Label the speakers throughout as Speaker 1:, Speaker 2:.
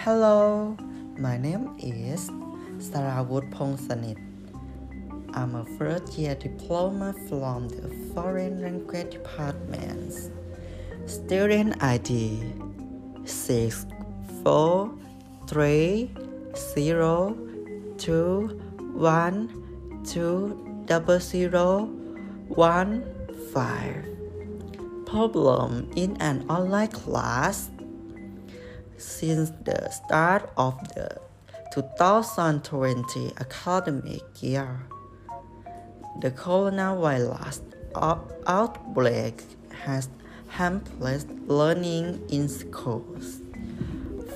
Speaker 1: Hello, my name is Sarawut Pongsanit. I'm a first year diploma from the Foreign Language Department. Student ID 6 4 3 0 2 1 2 0 1 5 Problem in an online class since the start of the 2020 academic year. The coronavirus outbreak has hampered learning in schools,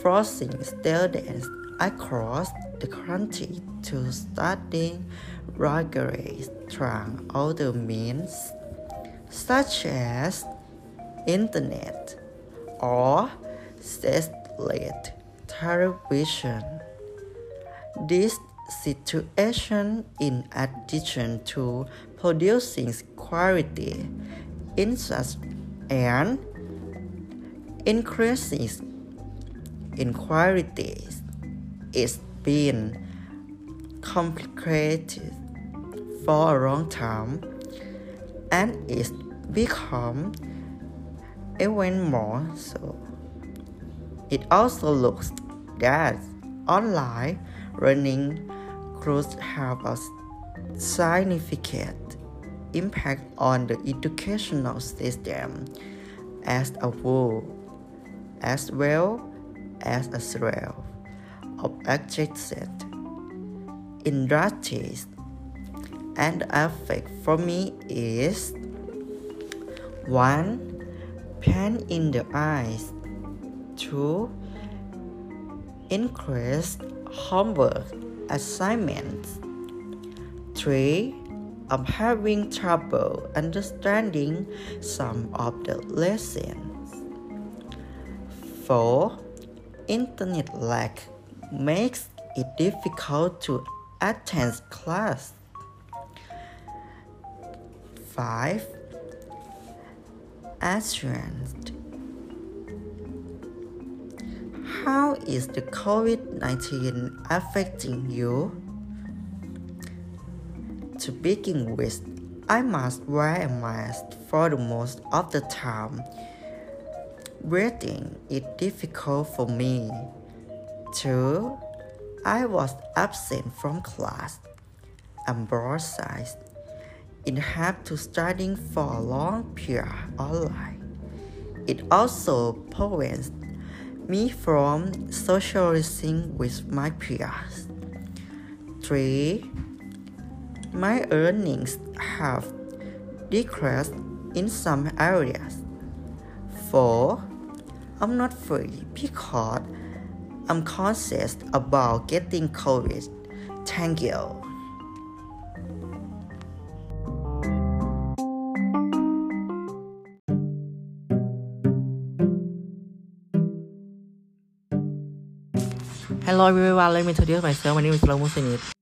Speaker 1: forcing students across the country to study rigorous through other means, such as internet or television. This situation, in addition to producing quality insights and increases inequalities, is been complicated for a long time and it's become even more so. It also looks that online learning could have a significant impact on the educational system as a whole, as well as a threat of adjacent industries. And the effect for me is 1. Pain in the eyes 2. Increased homework assignments. 3. I'm having trouble understanding some of the lessons. 4. Internet lag makes it difficult to attend class. 5. Assurance how is the COVID 19 affecting you? To begin with, I must wear a mask for the most of the time. Breathing is difficult for me. Two, I was absent from class. I'm broadside. It helped to studying for a long period online. It also prevents me from socializing with my peers. 3. My earnings have decreased in some areas. 4. I'm not free because I'm conscious about getting COVID. Thank you.
Speaker 2: Hello everyone, let me introduce myself. My name is Lamu Sinit.